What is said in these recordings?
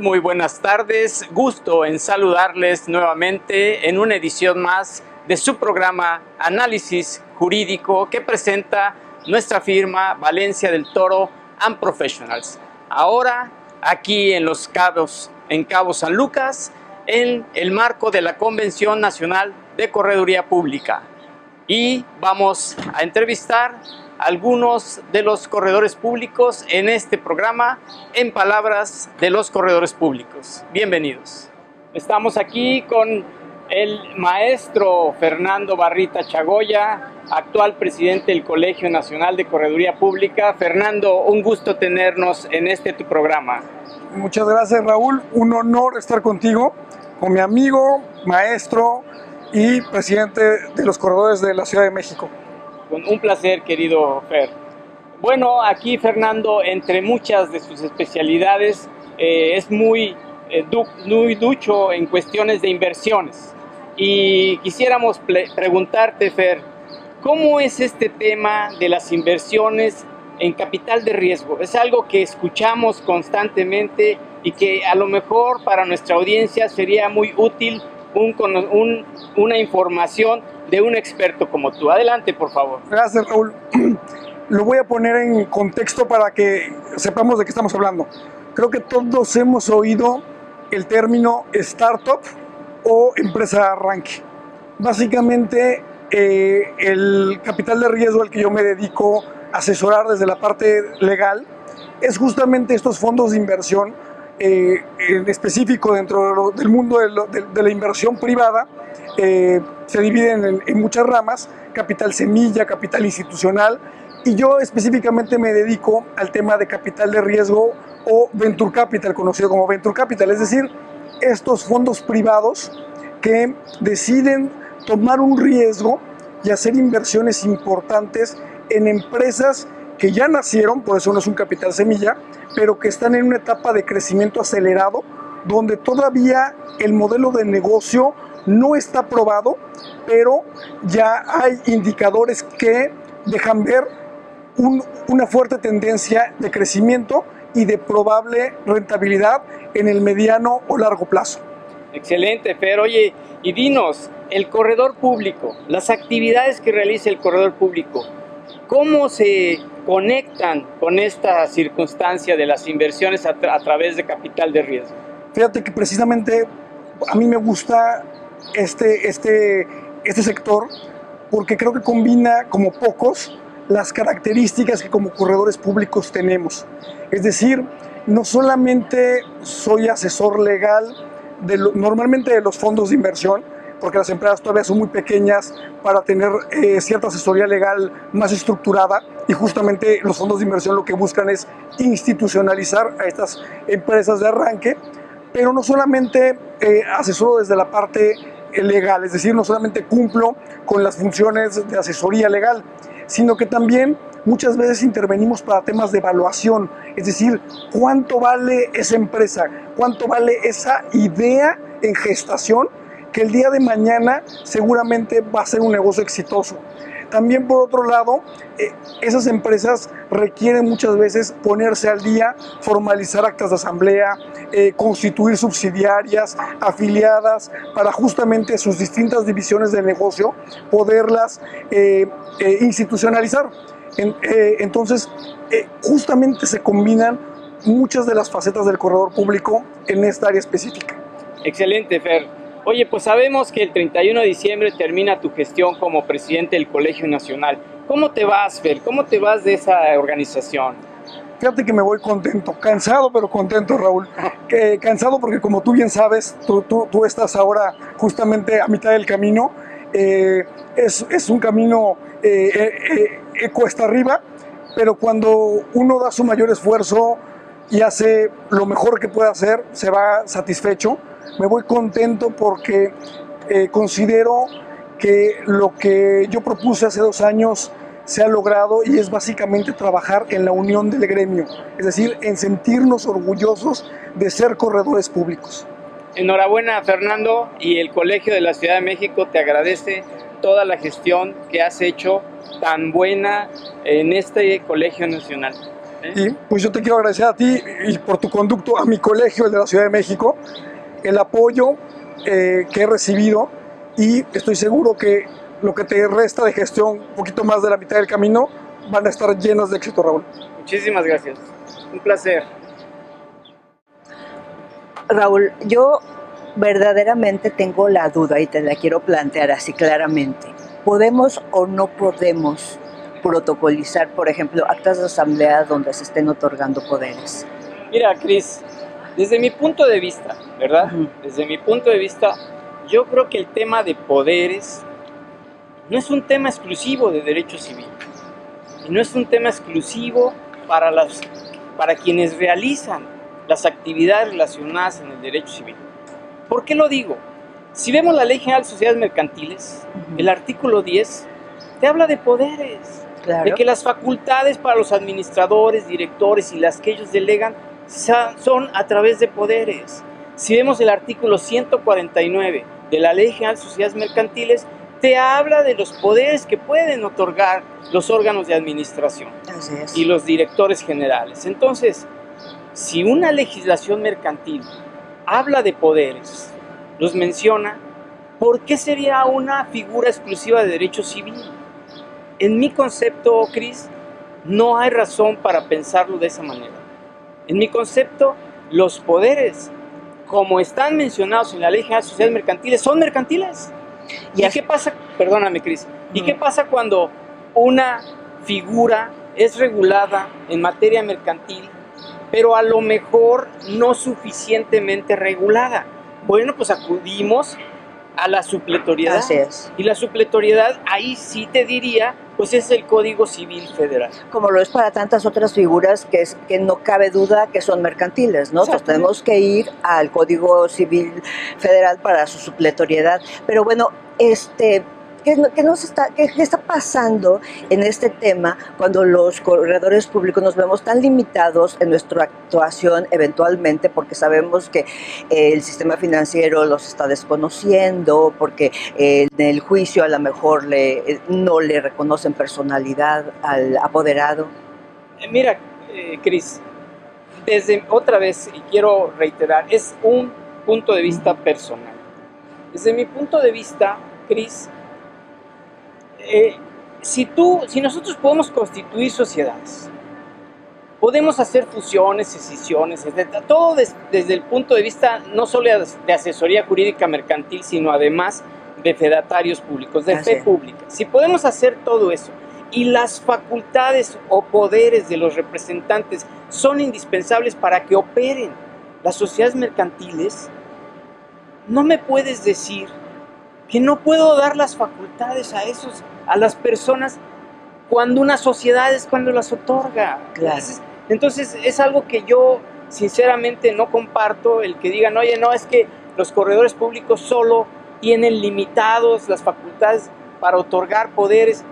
Muy buenas tardes. Gusto en saludarles nuevamente en una edición más de su programa Análisis Jurídico que presenta nuestra firma Valencia del Toro and Professionals. Ahora aquí en Los Cabos, en Cabo San Lucas, en el marco de la Convención Nacional de Correduría Pública. Y vamos a entrevistar algunos de los corredores públicos en este programa en palabras de los corredores públicos. Bienvenidos. Estamos aquí con el maestro Fernando Barrita Chagoya, actual presidente del Colegio Nacional de Correduría Pública. Fernando, un gusto tenernos en este tu programa. Muchas gracias Raúl, un honor estar contigo, con mi amigo, maestro y presidente de los corredores de la Ciudad de México. Un placer, querido Fer. Bueno, aquí Fernando, entre muchas de sus especialidades, eh, es muy, eh, muy ducho en cuestiones de inversiones. Y quisiéramos preguntarte, Fer, ¿cómo es este tema de las inversiones en capital de riesgo? Es algo que escuchamos constantemente y que a lo mejor para nuestra audiencia sería muy útil un, una información de un experto como tú. Adelante, por favor. Gracias, Raúl. Lo voy a poner en contexto para que sepamos de qué estamos hablando. Creo que todos hemos oído el término startup o empresa arranque. Básicamente, eh, el capital de riesgo al que yo me dedico a asesorar desde la parte legal es justamente estos fondos de inversión eh, en específico dentro del mundo de, la inversión privada, eh, se dividen en, muchas ramas, capital semilla, capital institucional, y yo específicamente me dedico al tema de capital de riesgo o venture capital, conocido como venture capital, es decir, estos fondos privados que deciden tomar un riesgo y hacer inversiones importantes en empresas que ya nacieron, por eso no es un capital semilla, pero que están en una etapa de crecimiento acelerado, donde todavía el modelo de negocio no está probado, pero ya hay indicadores que dejan ver una fuerte tendencia de crecimiento y de probable rentabilidad en el mediano o largo plazo. Excelente, Fer. Oye, y dinos, el corredor público, las actividades que realiza el corredor público, ¿cómo se conectan con esta circunstancia de las inversiones a, través de capital de riesgo? Fíjate que precisamente a mí me gusta este, este, este sector porque creo que combina como pocos las características que como corredores públicos tenemos. Es decir, no solamente soy asesor legal de normalmente de los fondos de inversión, porque las empresas todavía son muy pequeñas para tener eh, cierta asesoría legal más estructurada y justamente los fondos de inversión lo que buscan es institucionalizar a estas empresas de arranque, pero no solamente eh, asesoro desde la parte legal, es decir, no solamente cumplo con las funciones de asesoría legal, sino que también muchas veces intervenimos para temas de evaluación, es decir, cuánto vale esa empresa, cuánto vale esa idea en gestación que el día de mañana seguramente va a ser un negocio exitoso. También por otro lado, eh, esas empresas requieren muchas veces ponerse al día, formalizar actas de asamblea, eh, constituir subsidiarias, afiliadas, para justamente sus distintas divisiones de negocio poderlas eh, institucionalizar. entonces, justamente se combinan muchas de las facetas del corredor público en esta área específica. Excelente, Fer. Oye, pues sabemos que el 31 de diciembre termina tu gestión como presidente del Colegio Nacional. ¿Cómo te vas, Fer? ¿Cómo te vas de esa organización? Fíjate que me voy contento, cansado pero contento, Raúl. cansado porque como tú bien sabes, tú, tú, estás ahora justamente a mitad del camino. Eh, es, es, un camino eh, eh, eh, cuesta arriba, pero cuando uno da su mayor esfuerzo y hace lo mejor que puede hacer, se va satisfecho me voy contento porque eh, considero que lo que yo propuse hace dos años se ha logrado y es básicamente trabajar en la unión del gremio, es decir, en sentirnos orgullosos de ser corredores públicos. Enhorabuena Fernando y el Colegio de la Ciudad de México te agradece toda la gestión que has hecho tan buena en este Colegio Nacional. Y pues yo te quiero agradecer a ti y por tu conducto a mi colegio, el de la Ciudad de México, el apoyo eh, que he recibido y estoy seguro que lo que te resta de gestión, un poquito más de la mitad del camino, van a estar llenos de éxito, Raúl. Muchísimas gracias. Un placer. Raúl, yo verdaderamente tengo la duda y te la quiero plantear así claramente. ¿Podemos o no podemos protocolizar, por ejemplo, actas de asamblea donde se estén otorgando poderes? Mira, Cris, desde mi punto de vista, ¿verdad? Desde mi punto de vista, yo creo que el tema de poderes no es un tema exclusivo de derecho civil y no es un tema exclusivo para, las, para quienes realizan las actividades relacionadas en el derecho civil. ¿Por qué lo digo? Si vemos la Ley General de Sociedades Mercantiles, el artículo 10 te habla de poderes, de que las facultades para los administradores, directores y las que ellos delegan son a través de poderes. Si vemos el artículo 149 de la Ley General de Sociedades Mercantiles, te habla de los poderes que pueden otorgar los órganos de administración y los directores generales. Entonces, si una legislación mercantil habla de poderes, los menciona, ¿por qué sería una figura exclusiva de derecho civil? En mi concepto, Cris, no hay razón para pensarlo de esa manera. En mi concepto, los poderes, como están mencionados en la Ley General de Sociedades Mercantiles, son mercantiles. ¿Y qué pasa? Perdóname, Cris. ¿Y qué pasa cuando una figura es regulada en materia mercantil, pero a lo mejor no suficientemente regulada? Bueno, pues acudimos a la supletoriedad. Y la supletoriedad, ahí sí te diría, pues es el Código Civil Federal. Como lo es para tantas otras figuras que, es, que no cabe duda que son mercantiles, ¿no? Entonces tenemos que ir al Código Civil Federal para su supletoriedad. Pero bueno, este, ¿Qué, está, pasando en este tema cuando los corredores públicos nos vemos tan limitados en nuestra actuación eventualmente porque sabemos que eh, el sistema financiero los está desconociendo, porque en el juicio a lo mejor le, eh, no le reconocen personalidad al apoderado? Eh, mira, Cris, desde otra vez, y quiero reiterar, es un punto de vista personal. Desde mi punto de vista, Cris, eh, si tú, si nosotros podemos constituir sociedades, podemos hacer fusiones, escisiones, todo desde el punto de vista no solo de asesoría jurídica mercantil, sino además de fedatarios públicos, de fe pública. Si podemos hacer todo eso y las facultades o poderes de los representantes son indispensables para que operen las sociedades mercantiles, no me puedes decir que no puedo dar las facultades a esos, a las personas cuando una sociedad es cuando las otorga. Entonces, es algo que yo sinceramente no comparto, el que digan, oye, no, es que los corredores públicos solo tienen limitados las facultades para otorgar poderes.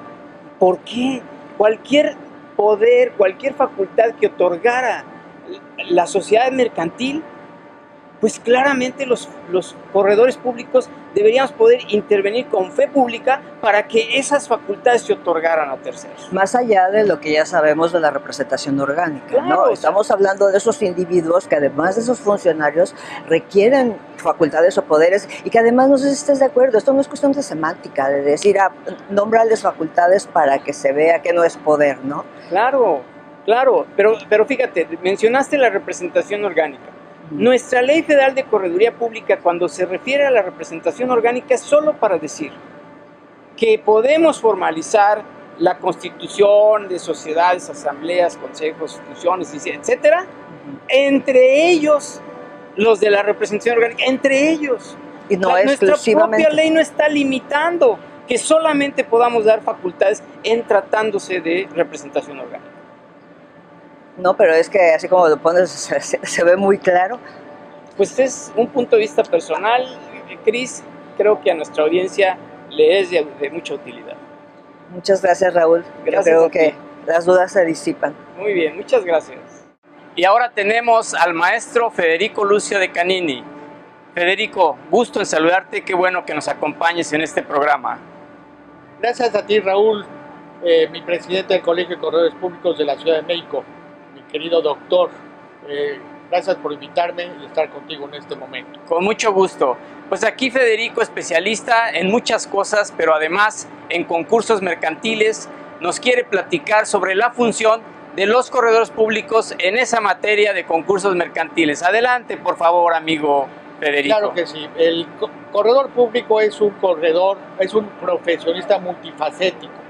¿Por qué? Cualquier poder, cualquier facultad que otorgara la sociedad mercantil pues claramente los, los corredores públicos deberíamos poder intervenir con fe pública para que esas facultades se otorgaran a terceros. Más allá de lo que ya sabemos de la representación orgánica, ¿no? Estamos hablando de esos individuos que además de esos funcionarios requieren facultades o poderes y que además no sé si estés de acuerdo, esto no es cuestión de semántica, de decir, ah, nombrarles facultades para que se vea que no es poder, ¿no? Claro, claro, pero, pero fíjate, mencionaste la representación orgánica. Nuestra ley federal de correduría pública, cuando se refiere a la representación orgánica, es solo para decir que podemos formalizar la constitución de sociedades, asambleas, consejos, instituciones, etcétera, entre ellos los de la representación orgánica, entre ellos. Y no Nuestra propia ley no está limitando que solamente podamos dar facultades en tratándose de representación orgánica. No, pero es que así como lo pones se, ve muy claro. Pues es un punto de vista personal, Cris, creo que a nuestra audiencia le es de, mucha utilidad. Muchas gracias Raúl, gracias creo que las dudas se disipan. Muy bien, muchas gracias. Y ahora tenemos al maestro Federico Lucio de Canini. Federico, gusto en saludarte, qué bueno que nos acompañes en este programa. Gracias a ti Raúl, eh, mi presidente del Colegio de Corredores Públicos de la Ciudad de México querido doctor. Eh, gracias por invitarme y estar contigo en este momento. Con mucho gusto. Pues aquí Federico, especialista en muchas cosas, pero además en concursos mercantiles, nos quiere platicar sobre la función de los corredores públicos en esa materia de concursos mercantiles. Adelante, por favor, amigo Federico. Claro que sí. El corredor público es un corredor, es un profesionista multifacético.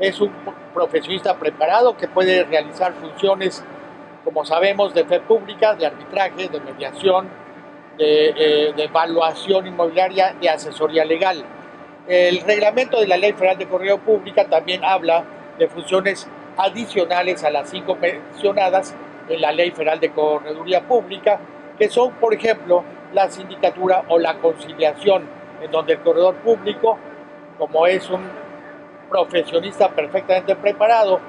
Es un profesionista preparado que puede realizar funciones, como sabemos, de fe pública, de arbitraje, de mediación, de, eh, de evaluación inmobiliaria, de asesoría legal. El reglamento de la Ley Federal de Correo Pública también habla de funciones adicionales a las cinco mencionadas en la Ley Federal de Correduría Pública, que son, por ejemplo, la sindicatura o la conciliación, en donde el corredor público, como es un profesionista perfectamente preparado,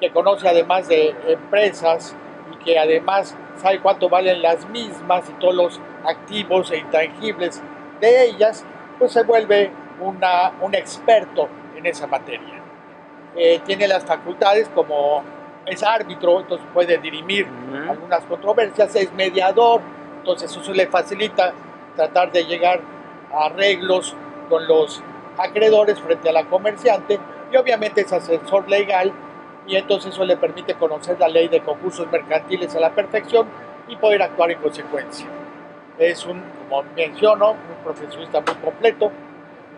que conoce además de empresas y que además sabe cuánto valen las mismas y todos los activos e intangibles de ellas, pues se vuelve una, un experto en esa materia. Eh, tiene las facultades como es árbitro, entonces puede dirimir algunas controversias, es mediador, entonces eso le facilita tratar de llegar a arreglos con los acreedores frente a la comerciante y obviamente es asesor legal y entonces eso le permite conocer la ley de concursos mercantiles a la perfección y poder actuar en consecuencia. Es un, como menciono, un profesionista muy completo,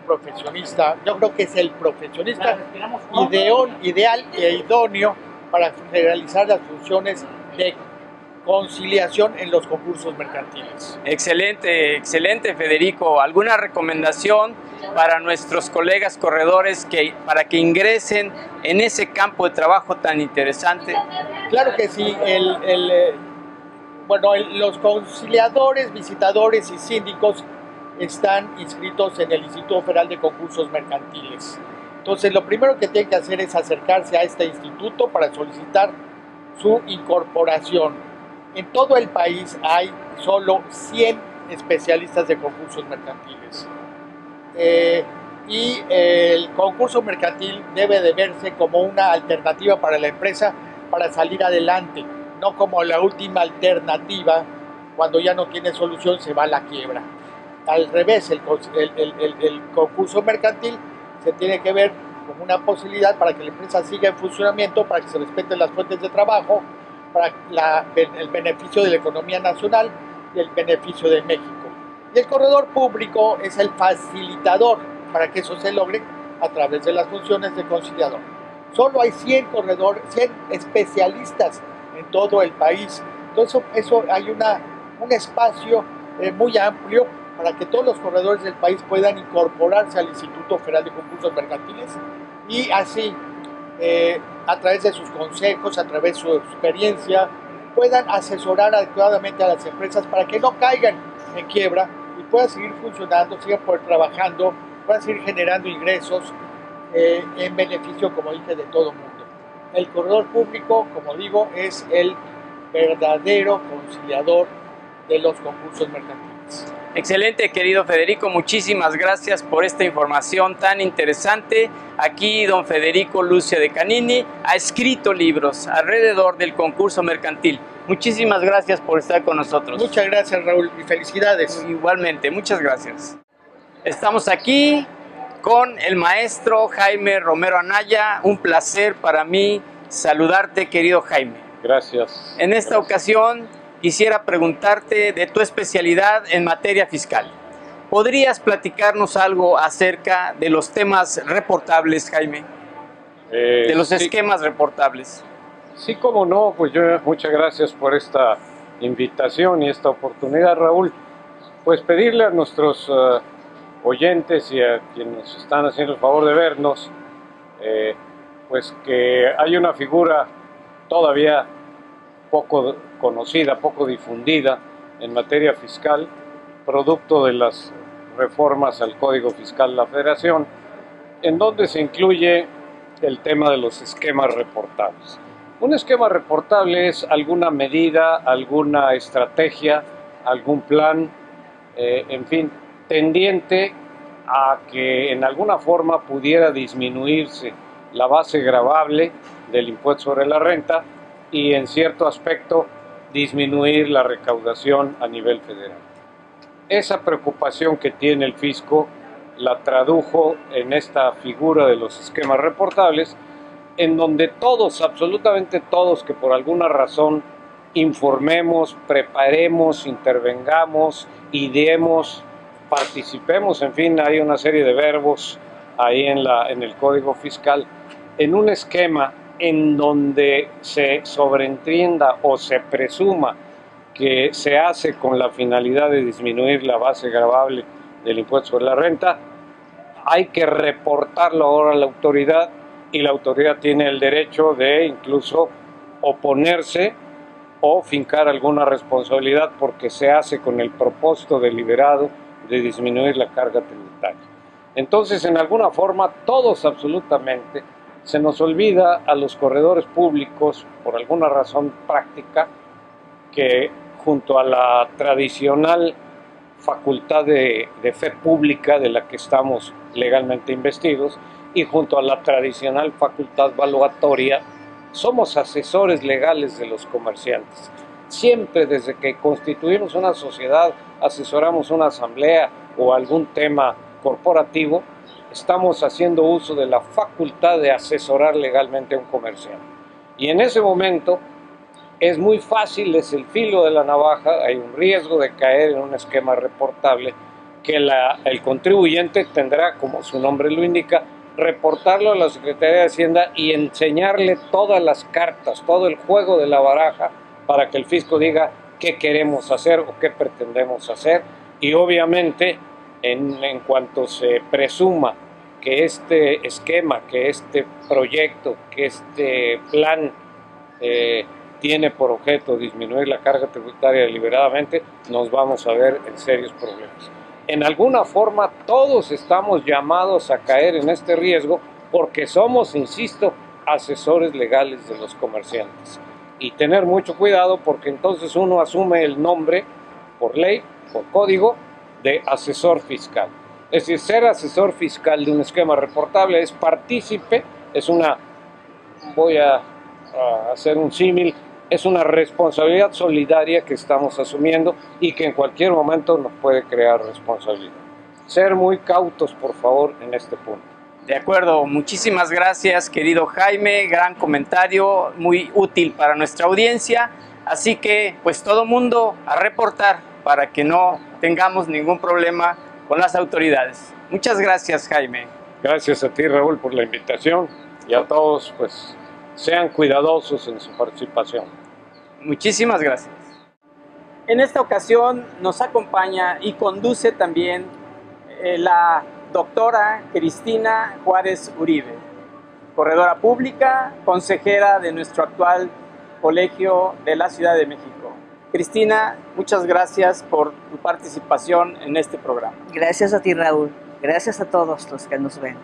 profesionista, yo creo que es el profesionista ideal, ideal e idóneo para realizar las funciones de conciliación en los concursos mercantiles. Excelente, excelente Federico. ¿Alguna recomendación para nuestros colegas corredores que, para que ingresen en ese campo de trabajo tan interesante? Claro que sí. El, el, eh, bueno, los conciliadores, visitadores y síndicos están inscritos en el Instituto Federal de Concursos Mercantiles. Entonces, lo primero que tienen que hacer es acercarse a este instituto para solicitar su incorporación. En todo el país hay solo 100 especialistas de concursos mercantiles. Eh, y el concurso mercantil debe de verse como una alternativa para la empresa para salir adelante, no como la última alternativa cuando ya no tiene solución se va a la quiebra al revés, el, concurso mercantil se tiene que ver como una posibilidad para que la empresa siga en funcionamiento, para que se respeten las fuentes de trabajo, para el beneficio de la economía nacional y el beneficio de México. Y el corredor público es el facilitador para que eso se logre a través de las funciones de conciliador. Solo hay 100 corredores, 100 especialistas en todo el país. Entonces eso hay una, un espacio eh, muy amplio para que todos los corredores del país puedan incorporarse al Instituto Federal de Concursos Mercantiles y así, eh, a través de sus consejos, a través de su experiencia, puedan asesorar adecuadamente a las empresas para que no caigan en quiebra y puedan seguir funcionando, sigan por trabajando, puedan seguir generando ingresos eh, en beneficio, como dije, de todo el mundo. El corredor público, como digo, es el verdadero conciliador de los concursos mercantiles. Excelente, querido Federico, muchísimas gracias por esta información tan interesante. Aquí don Federico Lucio de Canini ha escrito libros alrededor del concurso mercantil. Muchísimas gracias por estar con nosotros. Muchas gracias, Raúl, y felicidades. Igualmente, muchas gracias. Estamos aquí con el maestro Jaime Romero Anaya. Un placer para mí saludarte, querido Jaime. Gracias. En esta ocasión quisiera preguntarte de tu especialidad en materia fiscal. ¿Podrías platicarnos algo acerca de los temas reportables, Jaime? Eh, de los esquemas reportables. Sí, como no, pues yo muchas gracias por esta invitación y esta oportunidad, Raúl. Pues pedirle a nuestros eh, oyentes y a quienes están haciendo el favor de vernos, eh, pues que hay una figura todavía poco conocida, poco difundida en materia fiscal, producto de las reformas al Código Fiscal de la Federación, en donde se incluye el tema de los esquemas reportables. Un esquema reportable es alguna medida, alguna estrategia, algún plan, eh, en fin, tendiente a que en alguna forma pudiera disminuirse la base gravable del impuesto sobre la renta y en cierto aspecto disminuir la recaudación a nivel federal. Esa preocupación que tiene el fisco la tradujo en esta figura de los esquemas reportables, en donde todos, absolutamente todos que por alguna razón informemos, preparemos, intervengamos, ideemos, participemos, en fin, hay una serie de verbos ahí en, la, en el Código Fiscal, en un esquema en donde se sobreentienda o se presuma que se hace con la finalidad de disminuir la base gravable del impuesto sobre la renta, hay que reportarlo ahora a la autoridad y la autoridad tiene el derecho de incluso oponerse o fincar alguna responsabilidad porque se hace con el propósito deliberado de disminuir la carga tributaria. Entonces, en alguna forma, todos absolutamente se nos olvida a los corredores públicos, por alguna razón práctica, que junto a la tradicional facultad de, fe pública de la que estamos legalmente investidos y junto a la tradicional facultad valuatoria, somos asesores legales de los comerciantes. Siempre desde que constituimos una sociedad, asesoramos una asamblea o algún tema corporativo, estamos haciendo uso de la facultad de asesorar legalmente a un comerciante. Y en ese momento es muy fácil, es el filo de la navaja, hay un riesgo de caer en un esquema reportable que el contribuyente tendrá, como su nombre lo indica, reportarlo a la Secretaría de Hacienda y enseñarle todas las cartas, todo el juego de la baraja para que el fisco diga qué queremos hacer o qué pretendemos hacer. Y obviamente, en, cuanto se presuma que este esquema, que este proyecto, que este plan eh, tiene por objeto disminuir la carga tributaria deliberadamente, nos vamos a ver en serios problemas. En alguna forma todos estamos llamados a caer en este riesgo porque somos, insisto, asesores legales de los comerciantes. Y tener mucho cuidado porque entonces uno asume el nombre por ley, por código, de asesor fiscal. Es decir, ser asesor fiscal de un esquema reportable es partícipe, es una, voy a, hacer un símil, es una responsabilidad solidaria que estamos asumiendo y que en cualquier momento nos puede crear responsabilidad. Ser muy cautos, por favor, en este punto. De acuerdo, muchísimas gracias, querido Jaime, gran comentario, muy útil para nuestra audiencia. Así que, pues todo mundo a reportar para que no tengamos ningún problema con las autoridades. Muchas gracias, Jaime. Gracias a ti, Raúl, por la invitación y a todos, pues sean cuidadosos en su participación. Muchísimas gracias. En esta ocasión nos acompaña y conduce también eh, la doctora Cristina Juárez Uribe, corredora pública, consejera de nuestro actual Colegio de la Ciudad de México. Cristina, muchas gracias por tu participación en este programa. Gracias a ti, Raúl. Gracias a todos los que nos ven.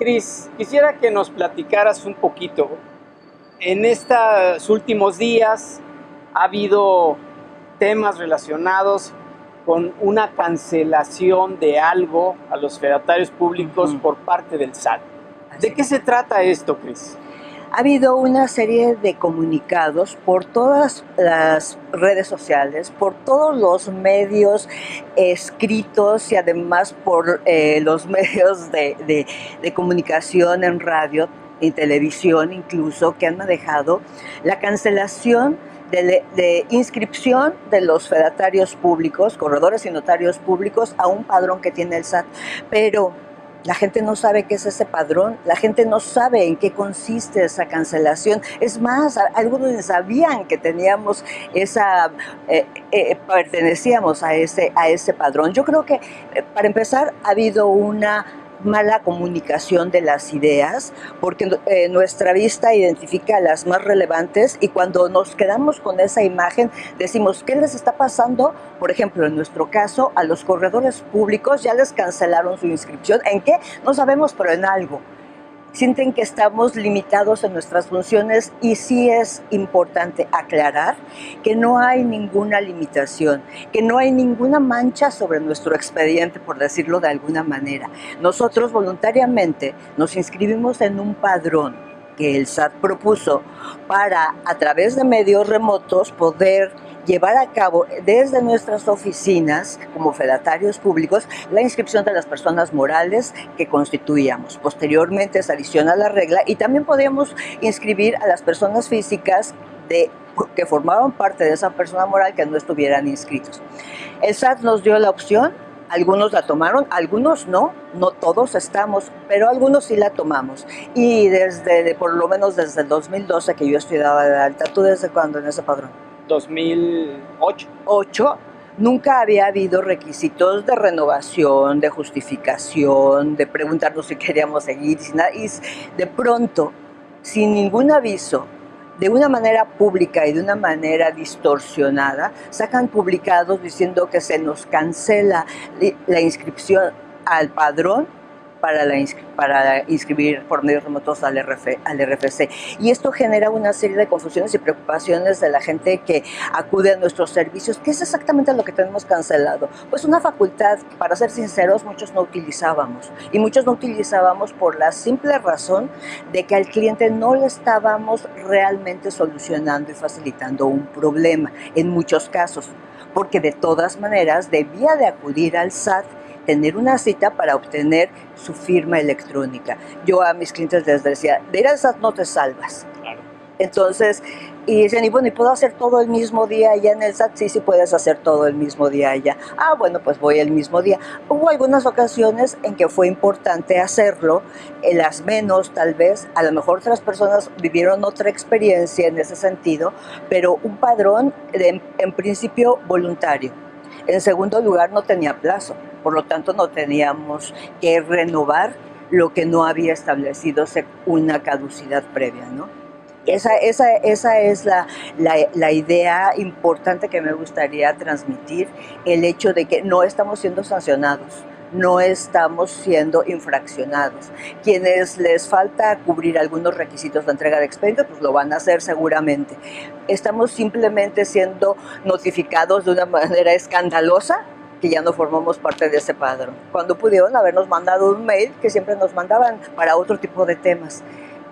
Cris, quisiera que nos platicaras un poquito. En estos últimos días ha habido temas relacionados con una cancelación de algo a los fedatarios públicos por parte del SAT. ¿De qué se trata esto, Cris? Ha habido una serie de comunicados por todas las redes sociales, por todos los medios escritos y además por eh, los medios de, comunicación en radio y televisión incluso, que han manejado la cancelación de, de, inscripción de los fedatarios públicos, corredores y notarios públicos a un padrón que tiene el SAT. Pero la gente no sabe qué es ese padrón, la gente no sabe en qué consiste esa cancelación. Es más, algunos sabían que teníamos esa, eh, eh, pertenecíamos a ese, a ese padrón. Yo creo que, eh, para empezar, ha habido una mala comunicación de las ideas, porque eh, nuestra vista identifica las más relevantes y cuando nos quedamos con esa imagen decimos, ¿qué les está pasando? Por ejemplo, en nuestro caso, a los corredores públicos ya les cancelaron su inscripción. ¿En qué? No sabemos, pero en algo sienten que estamos limitados en nuestras funciones y sí es importante aclarar que no hay ninguna limitación, que no hay ninguna mancha sobre nuestro expediente, por decirlo de alguna manera. Nosotros voluntariamente nos inscribimos en un padrón que el SAT propuso para, a través de medios remotos, poder llevar a cabo desde nuestras oficinas como fedatarios públicos la inscripción de las personas morales que constituíamos. Posteriormente se adiciona la regla y también podíamos inscribir a las personas físicas de, que formaban parte de esa persona moral que no estuvieran inscritos. El SAT nos dio la opción algunos la tomaron, algunos no, no todos estamos, pero algunos sí la tomamos. Y desde, por lo menos desde el 2012 que yo estudiaba de alta, ¿tú desde cuándo en ese padrón? 2008. 8. Nunca había habido requisitos de renovación, de justificación, de preguntarnos si queríamos seguir, y de pronto, sin ningún aviso, de una manera pública y de una manera distorsionada, sacan publicados diciendo que se nos cancela la inscripción al padrón para, para inscribir por medios remotos al, al RFC. Y esto genera una serie de confusiones y preocupaciones de la gente que acude a nuestros servicios. ¿Qué es exactamente lo que tenemos cancelado? Pues una facultad, para ser sinceros, muchos no utilizábamos. Y muchos no utilizábamos por la simple razón de que al cliente no le estábamos realmente solucionando y facilitando un problema, en muchos casos. Porque de todas maneras debía de acudir al SAT tener una cita para obtener su firma electrónica. Yo a mis clientes les decía, de ir al SAT no te salvas. Entonces, y dicen, y bueno, ¿y puedo hacer todo el mismo día allá en el SAT? Sí, sí puedes hacer todo el mismo día allá. Ah, bueno, pues voy el mismo día. Hubo algunas ocasiones en que fue importante hacerlo, en las menos tal vez, a lo mejor otras personas vivieron otra experiencia en ese sentido, pero un padrón en principio voluntario. En segundo lugar, no tenía plazo por lo tanto no teníamos que renovar lo que no había establecido una caducidad previa, ¿no? Esa, esa, esa es la, la, la, idea importante que me gustaría transmitir, el hecho de que no estamos siendo sancionados, no estamos siendo infraccionados. Quienes les falta cubrir algunos requisitos de entrega de expedientes, pues lo van a hacer seguramente. Estamos simplemente siendo notificados de una manera escandalosa que ya no formamos parte de ese padrón. Cuando pudieron habernos mandado un mail que siempre nos mandaban para otro tipo de temas.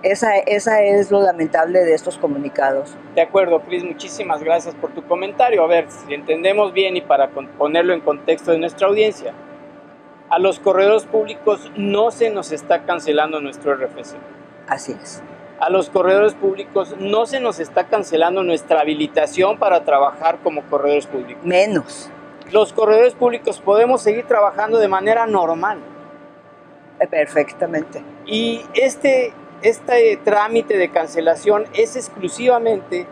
Esa, esa es lo lamentable de estos comunicados. De acuerdo, Cris, muchísimas gracias por tu comentario. A ver, si entendemos bien y para ponerlo en contexto de nuestra audiencia, a los corredores públicos no se nos está cancelando nuestro RFC. Así es. A los corredores públicos no se nos está cancelando nuestra habilitación para trabajar como corredores públicos. Menos los corredores públicos podemos seguir trabajando de manera normal. Eh, perfectamente. Y este, este trámite de cancelación es exclusivamente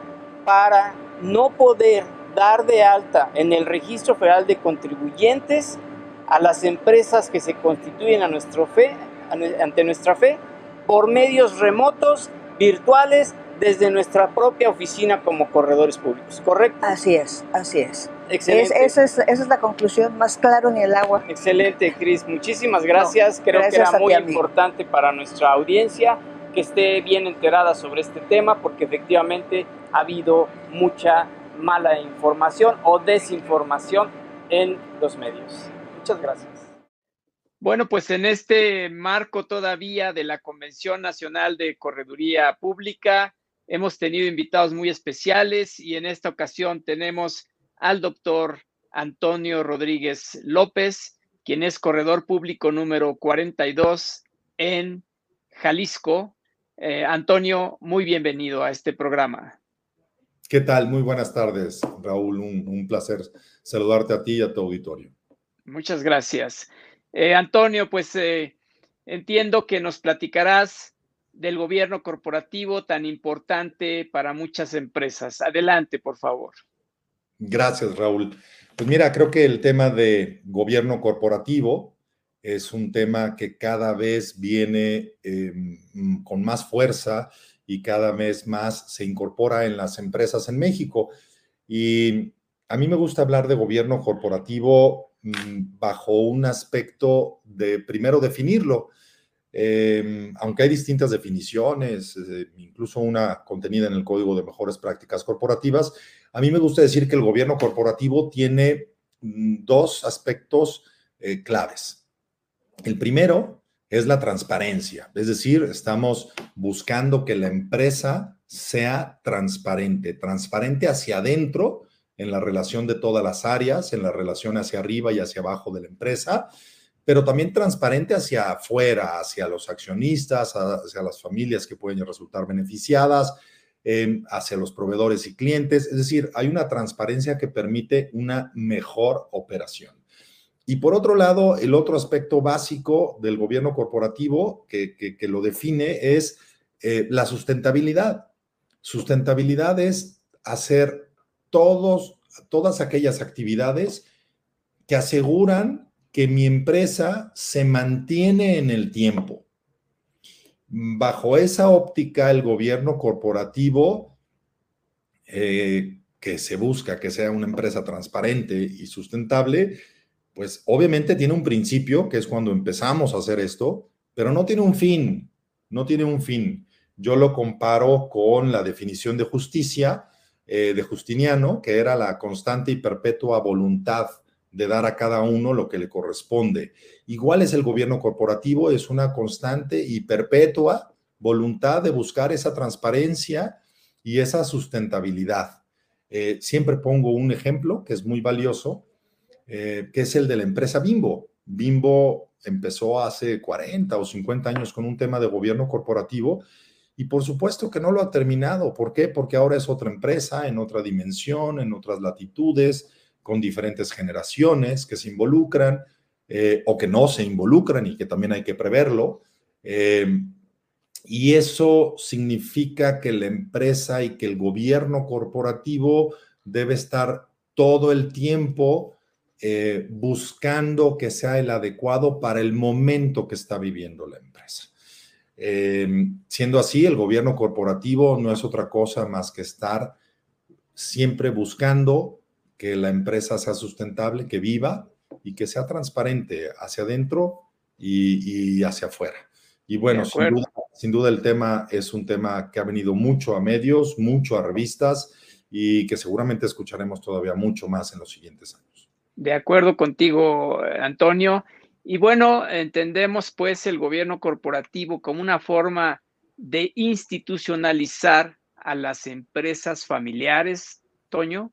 para no poder dar de alta en el registro federal de contribuyentes a las empresas que se constituyen a nuestro fe, ante nuestra fe por medios remotos, virtuales, desde nuestra propia oficina como corredores públicos, ¿correcto? Así es, así es. Excelente. esa, es, la conclusión, más claro ni el agua. Excelente, Cris. Muchísimas gracias. Creo que era muy importante para nuestra audiencia que esté bien enterada sobre este tema porque efectivamente ha habido mucha mala información o desinformación en los medios. Muchas gracias. Bueno, pues en este marco todavía de la Convención Nacional de Correduría Pública, hemos tenido invitados muy especiales y en esta ocasión tenemos al doctor Antonio Rodríguez López, quien es corredor público número 42 en Jalisco. Eh, Antonio, muy bienvenido a este programa. ¿Qué tal? Muy buenas tardes, Raúl. Un, placer saludarte a ti y a tu auditorio. Muchas gracias. Eh, Antonio, pues eh, entiendo que nos platicarás del gobierno corporativo tan importante para muchas empresas. Adelante, por favor. Gracias, Raúl. Pues mira, creo que el tema de gobierno corporativo es un tema que cada vez viene em, con más fuerza y cada vez más se incorpora en las empresas en México. Y a mí me gusta hablar de gobierno corporativo mm, bajo un aspecto de primero definirlo. Em, aunque hay distintas definiciones, eh, incluso una contenida en el Código de Mejores Prácticas Corporativas, a mí me gusta decir que el gobierno corporativo tiene mm, dos aspectos eh, claves. El primero es la transparencia. Es decir, estamos buscando que la empresa sea transparente, transparente hacia adentro en la relación de todas las áreas, en la relación hacia arriba y hacia abajo de la empresa, pero también transparente hacia afuera, hacia los accionistas, hacia las familias que pueden resultar beneficiadas, em, hacia los proveedores y clientes. Es decir, hay una transparencia que permite una mejor operación. Y por otro lado, el otro aspecto básico del gobierno corporativo que, lo define es eh, la sustentabilidad. Sustentabilidad es hacer todos, todas aquellas actividades que aseguran que mi empresa se mantiene en el tiempo. Bajo esa óptica, el gobierno corporativo, eh, que se busca que sea una empresa transparente y sustentable, pues obviamente tiene un principio, que es cuando empezamos a hacer esto, pero no tiene un fin, no tiene un fin. Yo lo comparo con la definición de justicia eh, de Justiniano, que era la constante y perpetua voluntad de dar a cada uno lo que le corresponde. Igual es el gobierno corporativo, es una constante y perpetua voluntad de buscar esa transparencia y esa sustentabilidad. Eh, siempre pongo un ejemplo que es muy valioso eh, que es el de la empresa Bimbo. Bimbo empezó hace 40 o 50 años con un tema de gobierno corporativo y por supuesto que no lo ha terminado. ¿Por qué? Porque ahora es otra empresa, en otra dimensión, en otras latitudes, con diferentes generaciones que se involucran eh, o que no se involucran y que también hay que preverlo. Eh, y eso significa que la empresa y que el gobierno corporativo debe estar todo el tiempo eh, buscando que sea el adecuado para el momento que está viviendo la empresa. Eh, siendo así, el gobierno corporativo no es otra cosa más que estar siempre buscando que la empresa sea sustentable, que viva y que sea transparente hacia adentro y, hacia afuera. Y bueno, sin duda, sin duda el tema es un tema que ha venido mucho a medios, mucho a revistas y que seguramente escucharemos todavía mucho más en los siguientes años. De acuerdo contigo, Antonio. Y bueno, entendemos pues el gobierno corporativo como una forma de institucionalizar a las empresas familiares, Toño.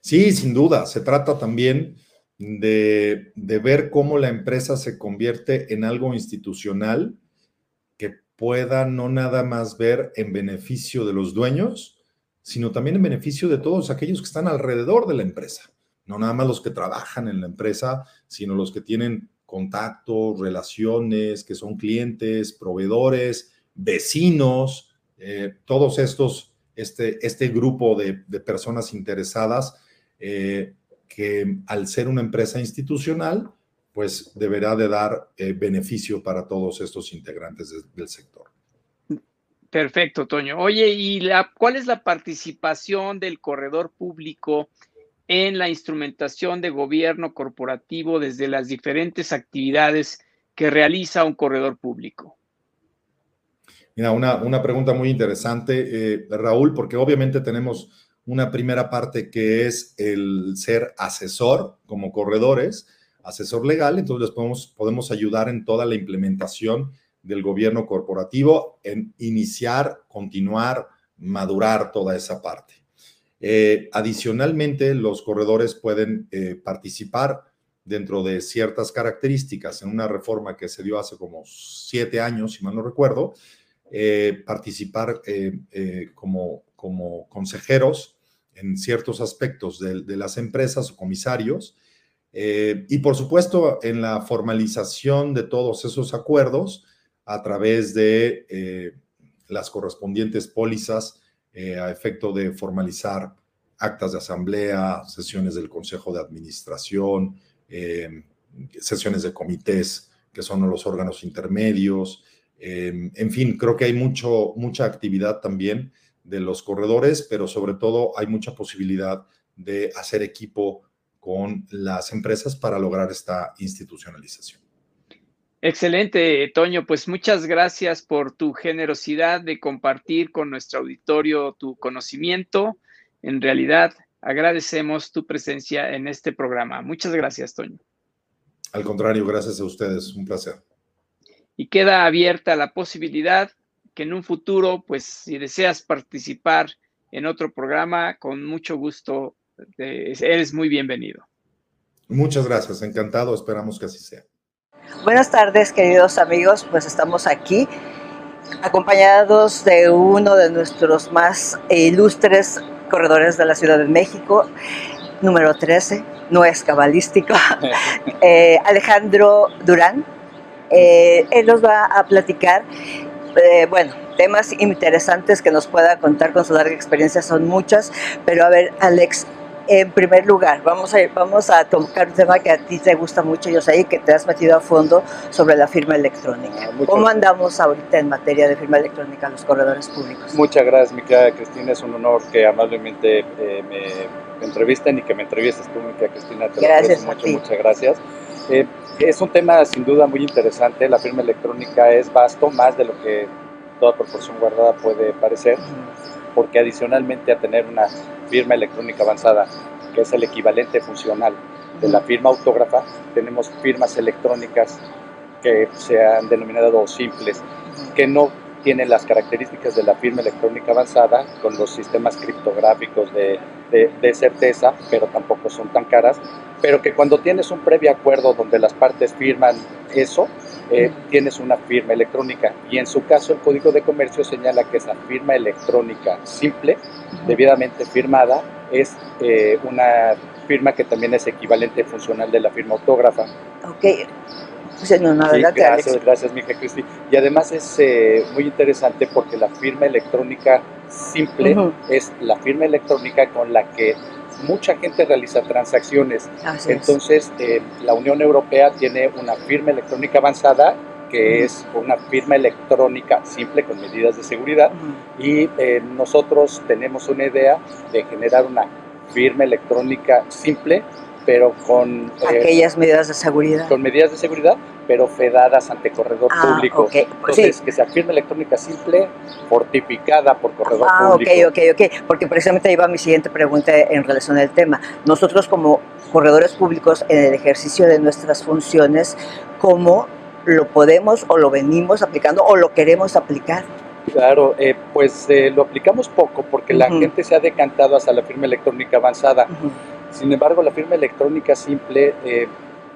Sí, sin duda. Se trata también de, de, ver cómo la empresa se convierte en algo institucional que pueda no nada más ver en beneficio de los dueños, sino también en beneficio de todos aquellos que están alrededor de la empresa no nada más los que trabajan en la empresa, sino los que tienen contactos, relaciones, que son clientes, proveedores, vecinos, eh, todos estos, este, este grupo de, personas interesadas eh, que al ser una empresa institucional, pues deberá de dar eh, beneficio para todos estos integrantes del sector. Perfecto, Toño. Oye, ¿y la, cuál es la participación del corredor público en la instrumentación de gobierno corporativo desde las diferentes actividades que realiza un corredor público? Mira, una, pregunta muy interesante, eh, Raúl, porque obviamente tenemos una primera parte que es el ser asesor como corredores, asesor legal, entonces podemos, podemos ayudar en toda la implementación del gobierno corporativo, en iniciar, continuar, madurar toda esa parte. Eh, adicionalmente, los corredores pueden eh, participar dentro de ciertas características en una reforma que se dio hace como siete años, si mal no recuerdo, eh, participar como, como consejeros en ciertos aspectos de, las empresas o comisarios. y por supuesto, en la formalización de todos esos acuerdos a través de las correspondientes pólizas eh, a efecto de formalizar actas de asamblea, sesiones del Consejo de Administración, sesiones de comités, que son los órganos intermedios. Em, en fin, creo que hay mucho, mucha actividad también de los corredores, pero sobre todo hay mucha posibilidad de hacer equipo con las empresas para lograr esta institucionalización. Excelente, Toño. Pues muchas gracias por tu generosidad de compartir con nuestro auditorio tu conocimiento. En realidad, agradecemos tu presencia en este programa. Muchas gracias, Toño. Al contrario, gracias a ustedes, un placer. Y queda abierta la posibilidad que en un futuro, pues si deseas participar en otro programa, con mucho gusto, eres muy bienvenido. Muchas gracias, encantado, esperamos que así sea. Buenas tardes, queridos amigos, pues estamos aquí acompañados de uno de nuestros más ilustres corredores de la Ciudad de México, número 13, no es cabalístico, eh, Alejandro Durán. Eh, él nos va a platicar, eh, bueno, temas interesantes que nos pueda contar con su larga experiencia son muchas, pero a ver, Alex, en primer lugar, vamos a, vamos a tocar un tema que a ti te gusta mucho, yo sé, que te has metido a fondo sobre la firma electrónica. Ah, ¿Cómo andamos ahorita en materia de firma electrónica los corredores públicos? Muchas gracias, mi querida Cristina. Es un honor que amablemente eh, me, entrevisten y que me entrevistes tú, mi querida Cristina. Te gracias mucho, muchas gracias. Eh, es un tema sin duda muy interesante. La firma electrónica es vasto, más de lo que toda proporción guardada puede parecer porque adicionalmente a tener una firma electrónica avanzada, que es el equivalente funcional de la firma autógrafa, tenemos firmas electrónicas que se han denominado simples, que no tienen las características de la firma electrónica avanzada con los sistemas criptográficos de, de, certeza, pero tampoco son tan caras, pero que cuando tienes un previo acuerdo donde las partes firman eso, eh, tienes una firma electrónica. Y en su caso, el Código de Comercio señala que esa firma electrónica simple, debidamente firmada, es eh, una firma que también es equivalente funcional de la firma autógrafa. Ok. No, sí, gracias, gracias, Mija Cristi. Y además es eh, muy interesante porque la firma electrónica simple es la firma electrónica con la que mucha gente realiza transacciones. Entonces, eh, la Unión Europea tiene una firma electrónica avanzada que es una firma electrónica simple con medidas de seguridad. Y eh, nosotros tenemos una idea de generar una firma electrónica simple pero con... Eh, Aquellas medidas de seguridad. Con medidas de seguridad, pero fedadas ante corredor ah, público. Entonces, que sea firma electrónica simple, fortificada por corredor ah, público. Ah, ok, ok, ok. Porque precisamente ahí va mi siguiente pregunta en relación al tema. Nosotros como corredores públicos, en el ejercicio de nuestras funciones, ¿cómo lo podemos o lo venimos aplicando o lo queremos aplicar? Claro, eh, pues eh, lo aplicamos poco porque la gente se ha decantado hacia la firma electrónica avanzada. Sin embargo, la firma electrónica simple eh,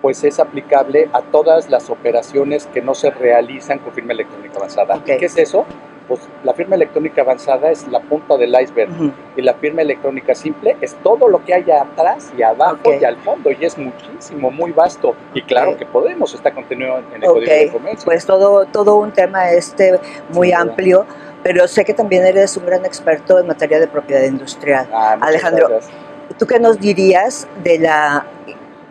pues es aplicable a todas las operaciones que no se realizan con firma electrónica avanzada. ¿Qué es eso? Pues la firma electrónica avanzada es la punta del iceberg y la firma electrónica simple es todo lo que hay atrás y abajo y al fondo y es muchísimo, muy vasto y claro que podemos, está contenido en el Código de Comercio. Pues todo, todo un tema este muy amplio, pero sé que también eres un gran experto en materia de propiedad industrial. Ah, Alejandro, ¿Tú qué nos dirías de la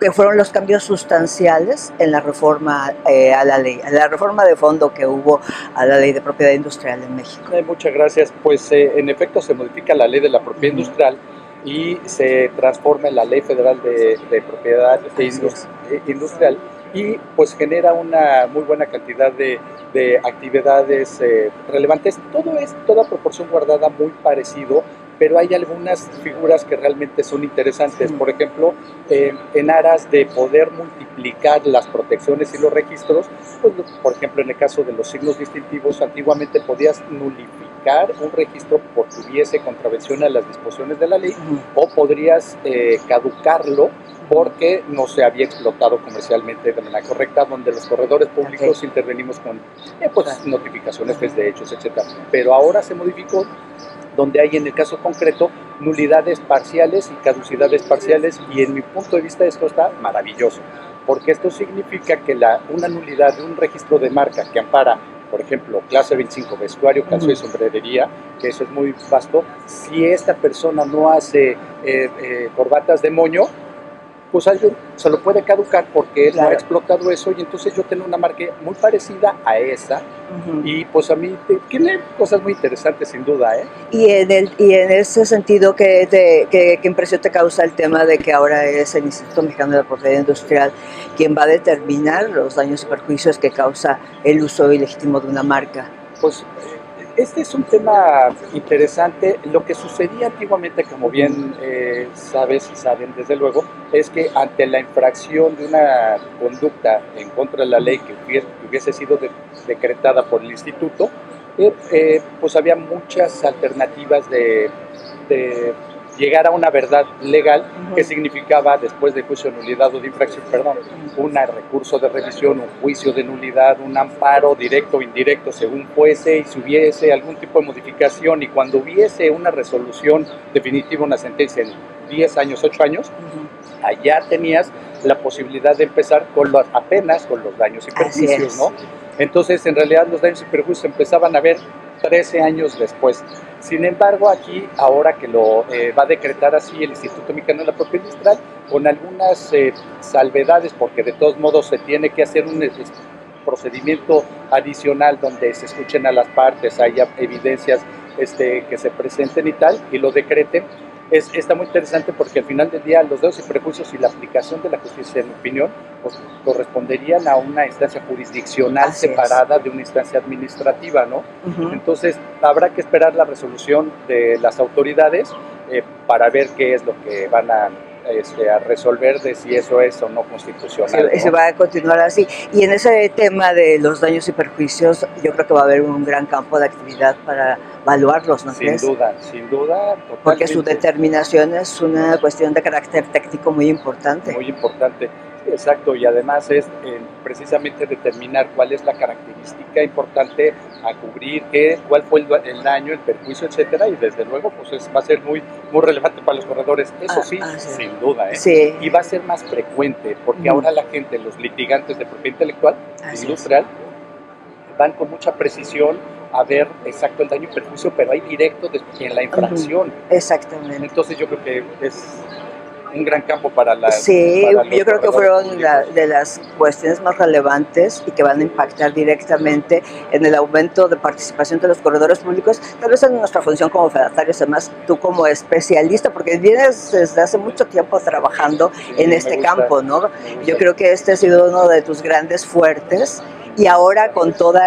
que fueron los cambios sustanciales en la reforma eh, a la ley, a la reforma de fondo que hubo a la ley de propiedad industrial en México? muchas gracias. Pues eh, en efecto se modifica la ley de la propiedad industrial y se transforma en la ley federal de, propiedad eh, industrial y pues genera una muy buena cantidad de, de actividades relevantes. Todo es toda proporción guardada muy parecido pero hay algunas figuras que realmente son interesantes. Por ejemplo, en aras de poder multiplicar las protecciones y los registros, pues, por ejemplo, en el caso de los signos distintivos, antiguamente podías nulificar un registro porque tuviese contravención a las disposiciones de la ley o podrías eh, caducarlo porque no se había explotado comercialmente de manera correcta, donde los corredores públicos intervenimos con eh, pues, notificaciones de hechos, etc. Pero ahora se modificó donde hay en el caso concreto nulidades parciales y caducidades parciales y en mi punto de vista esto está maravilloso, porque esto significa que la, una nulidad de un registro de marca que ampara, por ejemplo, clase 25, vestuario, calzo y sombrerería, que eso es muy vasto, si esta persona no hace eh, eh, corbatas de moño, pues alguien se lo puede caducar porque él no ha explotado eso y entonces yo tengo una marca muy parecida a esa y pues a mí tiene cosas muy interesantes sin duda. ¿eh? Y, en el, y en ese sentido, ¿qué, qué, impresión te causa el tema de que ahora es el Instituto Mexicano de la Propiedad Industrial quien va a determinar los daños y perjuicios que causa el uso ilegítimo de una marca? Pues este es un tema interesante. Lo que sucedía antiguamente, como bien eh, sabes y saben desde luego, es que ante la infracción de una conducta en contra de la ley que hubiese, sido decretada por el instituto, eh, eh, pues había muchas alternativas de llegar a una verdad legal que significaba después de juicio de nulidad o de infracción, perdón, un recurso de revisión, un juicio de nulidad, un amparo directo o indirecto según fuese y si hubiese algún tipo de modificación y cuando hubiese una resolución definitiva, una sentencia en 10 años, 8 años, allá tenías la posibilidad de empezar con los, apenas con los daños y perjuicios, ¿no? Entonces, en realidad los daños y perjuicios empezaban a ver 13 años después. Sin embargo, aquí, ahora que lo eh, va a decretar así el Instituto Mexicano de la Propiedad Industrial, con algunas eh, salvedades, porque de todos modos se tiene que hacer un procedimiento adicional donde se escuchen a las partes, haya evidencias este, que se presenten y tal, y lo decreten, es, está muy interesante porque al final del día los dedos y prejuicios y la aplicación de la justicia, en opinión, pues, corresponderían a una instancia jurisdiccional separada de una instancia administrativa, ¿no? Entonces, habrá que esperar la resolución de las autoridades eh, para ver qué es lo que van a este, a resolver de si eso es o no constitucional. Se, va a continuar así. Y en ese tema de los daños y perjuicios, yo creo que va a haber un gran campo de actividad para evaluarlos, ¿no Sin duda, sin duda. Porque su determinación es una cuestión de carácter técnico muy importante. Muy importante. Exacto, y además es eh, precisamente determinar cuál es la característica importante a cubrir, qué, cuál fue el, daño, el perjuicio, etcétera, y desde luego pues va a ser muy, muy relevante para los corredores. Eso ah, sí, ah, sin duda, ¿eh? Y va a ser más frecuente, porque ahora la gente, los litigantes de propiedad intelectual, industrial, van con mucha precisión a ver exacto el daño y perjuicio, pero hay directo en la infracción. Exactamente. Entonces yo creo que es un gran campo para la... Sí, yo creo que fueron de las cuestiones más relevantes y que van a impactar directamente en el aumento de participación de los corredores públicos, tal vez en nuestra función como fedatarios, además tú como especialista, porque vienes desde hace mucho tiempo trabajando en este campo, ¿no? Yo creo que este ha sido uno de tus grandes fuertes y ahora con todos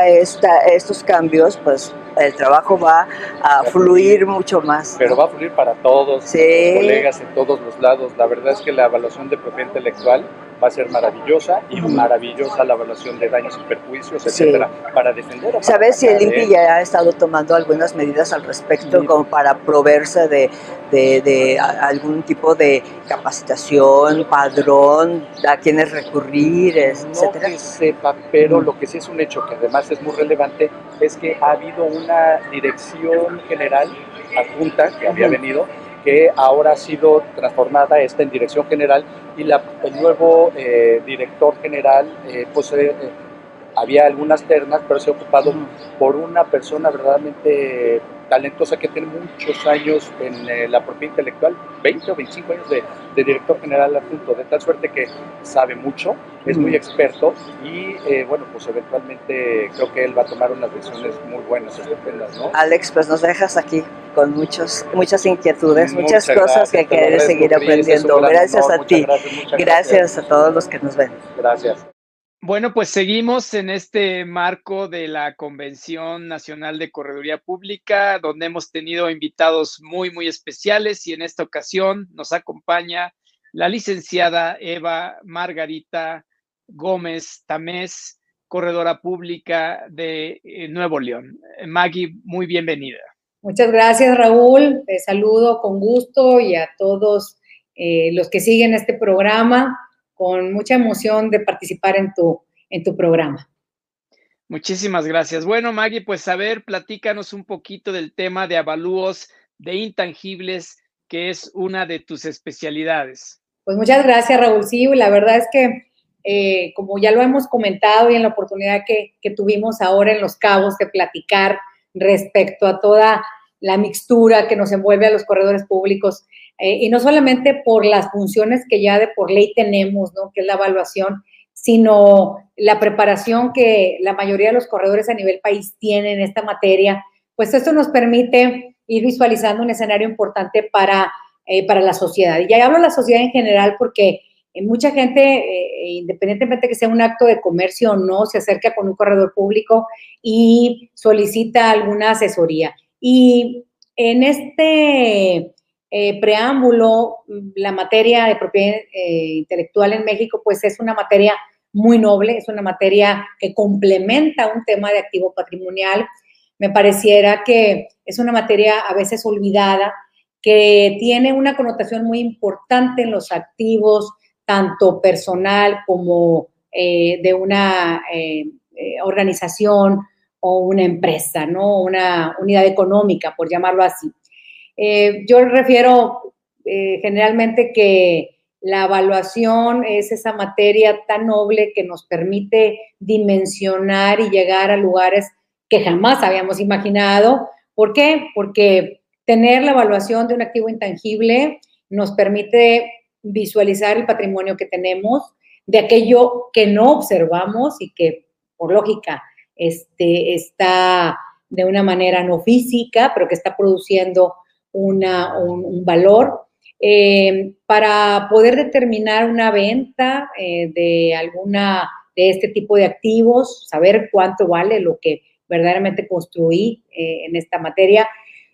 estos cambios, pues el trabajo va a fluir mucho más. Pero va a fluir para todos, los colegas en todos los lados. La verdad es que la evaluación de propiedad intelectual va a ser maravillosa y maravillosa la evaluación de daños y perjuicios, etcétera, para defender. ¿Sabes si el INPI ya ha estado tomando algunas medidas al respecto como para proveerse de, de, algún tipo de capacitación, padrón, a quienes recurrir, etcétera? No que sepa, pero lo que sí es un hecho que además es muy relevante es que ha habido una dirección general adjunta que había venido que ahora ha sido transformada esta en dirección general y la, el nuevo eh, director general, eh, pues eh, había algunas ternas, pero se ha ocupado por una persona verdaderamente talentosa que tiene muchos años en eh, la propiedad intelectual, 20 o 25 años de, director general adjunto, de tal suerte que sabe mucho, es muy experto y eh, bueno, pues eventualmente creo que él va a tomar unas decisiones muy buenas, estupendas, ¿no? Alex, pues nos dejas aquí con muchos, muchas inquietudes, muchas, cosas que quieres seguir aprendiendo. Gracias a ti, gracias a todos los que nos ven. Gracias. Bueno, pues seguimos en este marco de la Convención Nacional de Correduría Pública, donde hemos tenido invitados muy, muy especiales y en esta ocasión nos acompaña la licenciada Eva Margarita Gómez Tamés, corredora pública de eh, Nuevo León. Maggie, muy bienvenida. Muchas gracias, Raúl. Te saludo con gusto y a todos eh, los que siguen este programa con mucha emoción de participar en tu, en tu programa. Muchísimas gracias. Bueno, Maggie, pues a ver, platícanos un poquito del tema de avalúos de intangibles, que es una de tus especialidades. Pues muchas gracias, Raúl. Sí, la verdad es que, eh, como ya lo hemos comentado y en la oportunidad que, que tuvimos ahora en Los Cabos de platicar respecto a toda la mixtura que nos envuelve a los corredores públicos, eh, y no solamente por las funciones que ya de por ley tenemos, ¿no? que es la evaluación, sino la preparación que la mayoría de los corredores a nivel país tienen en esta materia, pues esto nos permite ir visualizando un escenario importante para, eh, para la sociedad. Y ya hablo de la sociedad en general porque mucha gente, eh, independientemente que sea un acto de comercio o no, se acerca con un corredor público y solicita alguna asesoría. Y en este eh, preámbulo, la materia de propiedad intelectual en México, pues es una materia muy noble, es una materia que complementa un tema de activo patrimonial. Me pareciera que es una materia a veces olvidada, que tiene una connotación muy importante en los activos, tanto personal como eh, de una eh, eh, organización o una empresa, ¿no? Una unidad económica, por llamarlo así. yo refiero generalmente que la evaluación es esa materia tan noble que nos permite dimensionar y llegar a lugares que jamás habíamos imaginado. ¿Por qué? Porque tener la evaluación de un activo intangible nos permite visualizar el patrimonio que tenemos, de aquello que no observamos y que por lógica este, está de una manera no física, pero que está produciendo una, un, valor. Eh, para poder determinar una venta eh, de alguna de este tipo de activos, saber cuánto vale lo que verdaderamente construí eh, en esta materia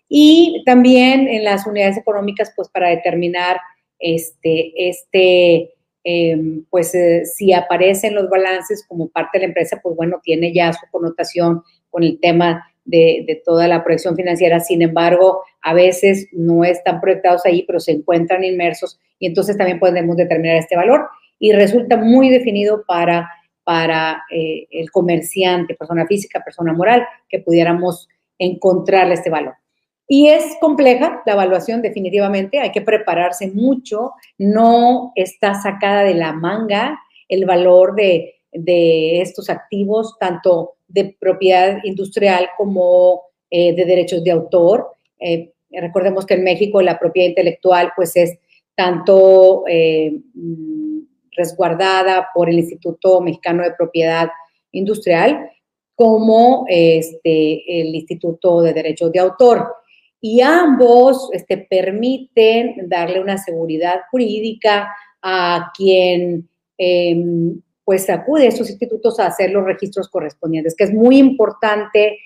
y también en las unidades económicas, pues para determinar este, este em, pues si aparecen los balances como parte de la empresa, pues bueno, tiene ya su connotación con el tema de, toda la proyección financiera. Sin embargo, a veces no están proyectados ahí, pero se encuentran inmersos y entonces también podemos determinar este valor y resulta muy definido para, para eh, el comerciante, persona física, persona moral, que pudiéramos encontrarle este valor. Y es compleja la evaluación definitivamente, hay que prepararse mucho, no está sacada de la manga el valor de, de estos activos, tanto de propiedad industrial como eh, de derechos de autor. Eh, recordemos que en México la propiedad intelectual pues es tanto eh, mm, resguardada por el Instituto Mexicano de Propiedad Industrial como este, el Instituto de Derechos de Autor. Y ambos este, permiten darle una seguridad jurídica a quien em, pues acude a estos institutos a hacer los registros correspondientes, que es muy importante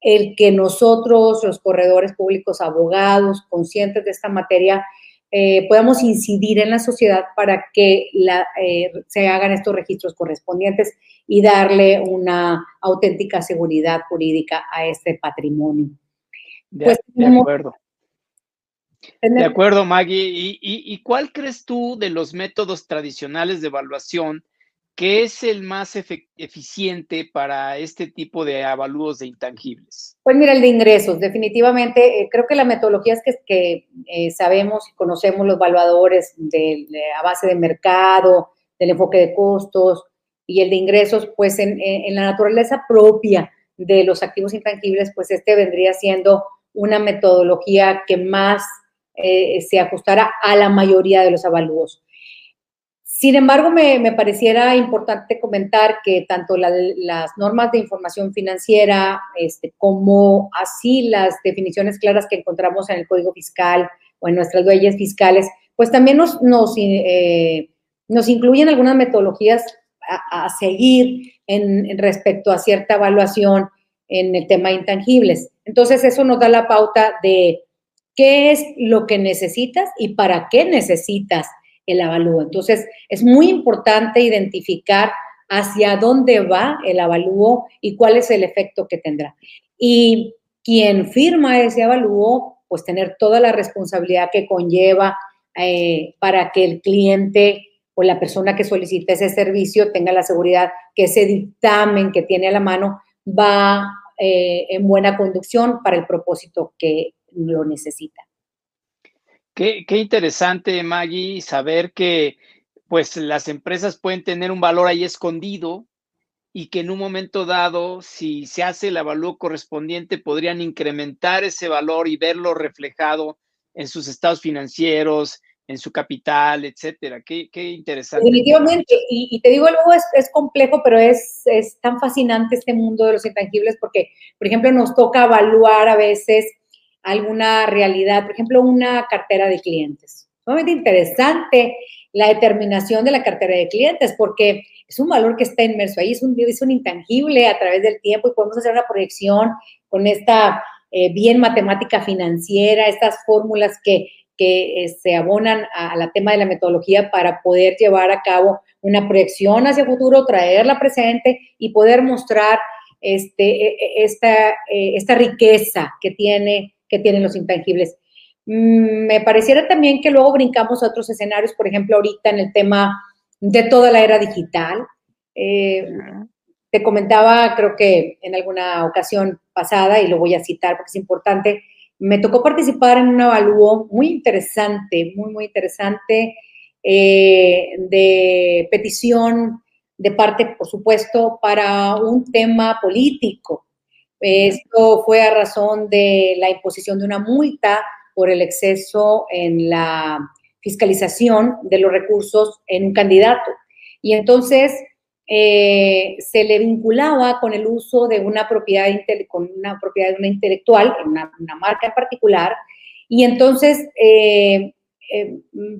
el que nosotros, los corredores públicos, abogados, conscientes de esta materia, eh, podamos incidir en la sociedad para que eh, se hagan estos registros correspondientes y darle una auténtica seguridad jurídica a este patrimonio. De, pues, acuerdo. De acuerdo, Maggie. ¿Y cuál crees tú de los métodos tradicionales de evaluación ¿Qué es el más eficiente para este tipo de avalúos de intangibles? Pues mira, el de ingresos, definitivamente. Eh, creo que la metodología es que, eh, sabemos y conocemos los evaluadores de, a base de mercado, del enfoque de costos y el de ingresos, pues en, la naturaleza propia de los activos intangibles, pues este vendría siendo una metodología que más eh, se ajustara a la mayoría de los avalúos. Sin embargo, me, pareciera importante comentar que tanto las normas de información financiera este, como así las definiciones claras que encontramos en el Código Fiscal o en nuestras leyes fiscales, pues también nos, nos, eh, incluyen algunas metodologías a, seguir en, respecto a cierta evaluación en el tema intangibles. Entonces, eso nos da la pauta de qué es lo que necesitas y para qué necesitas el avalúo. Entonces, es muy importante identificar hacia dónde va el avalúo y cuál es el efecto que tendrá. Y quien firma ese avalúo, pues tener toda la responsabilidad que conlleva eh, para que el cliente o la persona que solicita ese servicio tenga la seguridad que ese dictamen que tiene a la mano va eh, en buena conducción para el propósito que lo necesita. Qué, interesante, Maggie, saber que pues las empresas pueden tener un valor ahí escondido y que en un momento dado, si se hace el avalúo correspondiente, podrían incrementar ese valor y verlo reflejado en sus estados financieros, en su capital, etcétera. Qué, interesante. Definitivamente, y, te digo algo, es, es complejo, pero es, es, tan fascinante este mundo de los intangibles porque, por ejemplo, nos toca evaluar a veces alguna realidad, por ejemplo, una cartera de clientes. Sumamente interesante la determinación de la cartera de clientes, porque es un valor que está inmerso ahí, es un, es un intangible a través del tiempo y podemos hacer una proyección con esta eh, bien matemática financiera, estas fórmulas que, que eh, se abonan a, la tema de la metodología para poder llevar a cabo una proyección hacia futuro, traerla presente y poder mostrar este, e, e, esta, eh, esta riqueza que, tiene, que tienen los intangibles. Mm, me pareciera también que luego brincamos a otros escenarios, por ejemplo, ahorita en el tema de toda la era digital. Eh, te comentaba, creo que en alguna ocasión pasada, y lo voy a citar porque es importante, me tocó participar en un avalúo muy interesante, muy, muy interesante, eh, de petición de parte, por supuesto, para un tema político. Esto fue a razón de la imposición de una multa por el exceso en la fiscalización de los recursos en un candidato. Y entonces eh, se le vinculaba con el uso de una propiedad, con una propiedad una intelectual, una, una marca en particular, y entonces eh, eh,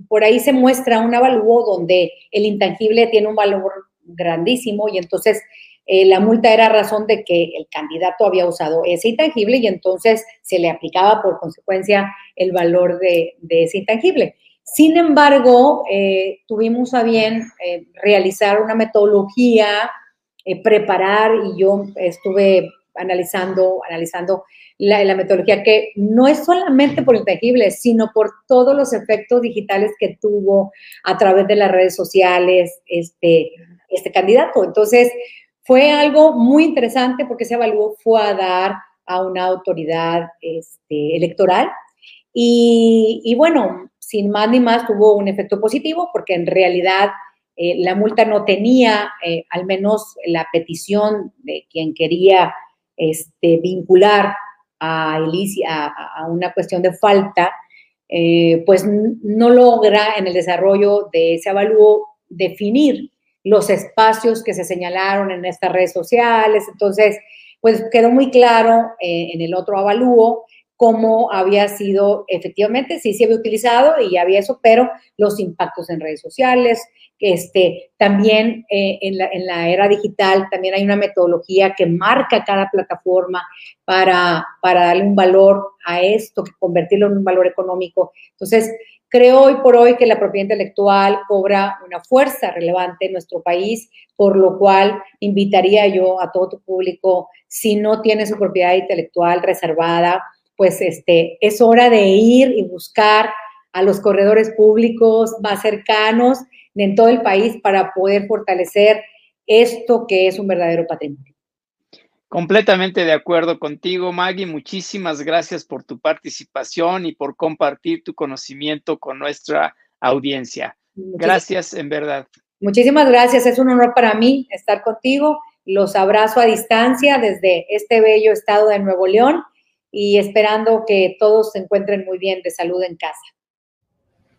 por ahí se muestra un avalúo donde el intangible tiene un valor grandísimo y entonces la multa era razón de que el candidato había usado ese intangible y entonces se le aplicaba por consecuencia el valor de ese intangible. Sin embargo, eh, tuvimos a bien eh, realizar una metodología, eh, preparar y yo estuve analizando, analizando la, metodología que no es solamente por intangible, sino por todos los efectos digitales que tuvo a través de las redes sociales este, este candidato. Entonces, fue algo muy interesante porque se evaluó fue a dar a una autoridad este, electoral. Y, bueno, sin más ni más tuvo un efecto positivo porque en realidad eh, la multa no tenía eh, al menos la petición de quien quería este, vincular a Elicia a, una cuestión de falta, eh, pues no logra en el desarrollo de ese avalúo definir los espacios que se señalaron en estas redes sociales. Entonces, pues quedó muy claro en el otro avalúo cómo había sido efectivamente, sí se había utilizado y había eso, pero los impactos en redes sociales, este, también eh, en, la, era digital, también hay una metodología que marca cada plataforma para, para darle un valor a esto, convertirlo en un valor económico. Entonces, creo hoy por hoy que la propiedad intelectual cobra una fuerza relevante en nuestro país, por lo cual invitaría yo a todo tu público, si no tiene su propiedad intelectual reservada, pues este, es hora de ir y buscar a los corredores públicos más cercanos en todo el país para poder fortalecer esto que es un verdadero patrimonio. Completamente de acuerdo contigo, Maggie. Muchísimas gracias por tu participación y por compartir tu conocimiento con nuestra audiencia. gracias, en verdad. Muchísimas gracias. Es un honor para mí estar contigo. Los abrazo a distancia desde este bello estado de Nuevo León y esperando que todos se encuentren muy bien de salud en casa.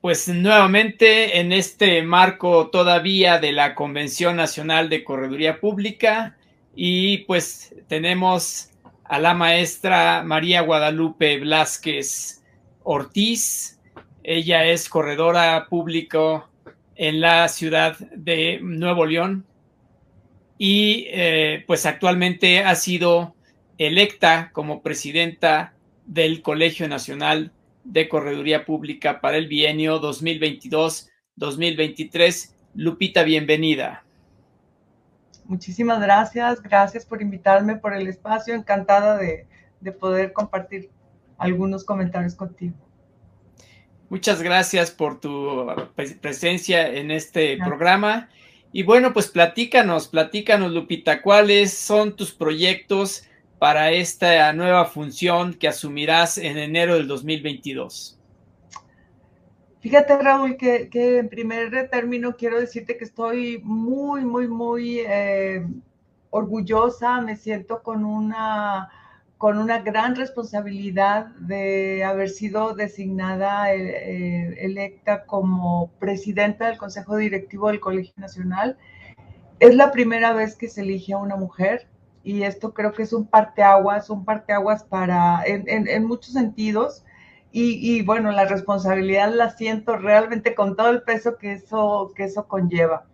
Pues nuevamente en este marco todavía de la Convención Nacional de Correduría Pública y pues tenemos a la maestra María Guadalupe Blasquez Ortiz. Ella es corredora público en la ciudad de Nuevo León y eh, pues actualmente ha sido electa como presidenta del Colegio Nacional de Correduría Pública para el bienio 2022-2023. Lupita, bienvenida. Muchísimas gracias, gracias por invitarme, por el espacio, encantada de, poder compartir algunos comentarios contigo. Muchas gracias por tu presencia en este programa. Y bueno, pues platícanos, platícanos, Lupita, ¿cuáles son tus proyectos para esta nueva función que asumirás en enero del 2022? Fíjate, Raúl, que, en primer término quiero decirte que estoy muy, muy, muy eh, orgullosa, me siento con una, con una gran responsabilidad de haber sido designada, eh, eh, electa como presidenta del Consejo Directivo del Colegio Nacional. Es la primera vez que se elige a una mujer y esto creo que es un parteaguas, un parteaguas para, en, muchos sentidos, y, bueno, la responsabilidad la siento realmente con todo el peso que eso, que eso conlleva.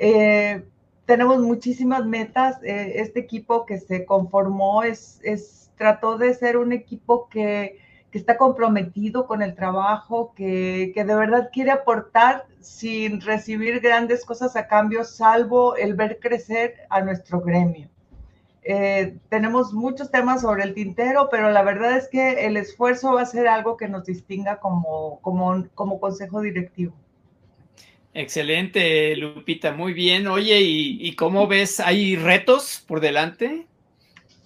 Eh, tenemos muchísimas metas. Eh, este equipo que se conformó es, trató de ser un equipo que, está comprometido con el trabajo, que, de verdad quiere aportar sin recibir grandes cosas a cambio, salvo el ver crecer a nuestro gremio. Eh, tenemos muchos temas sobre el tintero, pero la verdad es que el esfuerzo va a ser algo que nos distinga como, como, como consejo directivo. Excelente, Lupita, muy bien. Oye, ¿y, ¿y, cómo ves? ¿Hay retos por delante?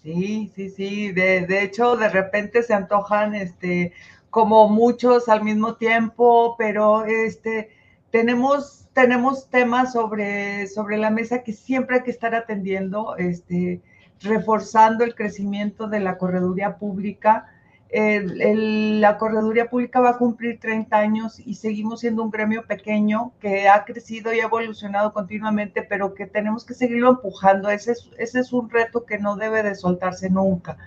Sí, sí, sí. De, de, hecho, de repente se antojan este, como muchos al mismo tiempo, pero este, tenemos, tenemos temas sobre, sobre la mesa que siempre hay que estar atendiendo. Este, reforzando el crecimiento de la correduría pública. la correduría pública va a cumplir 30 años y seguimos siendo un gremio pequeño que ha crecido y ha evolucionado continuamente, pero que tenemos que seguirlo empujando. Ese es, un reto que no debe de soltarse nunca.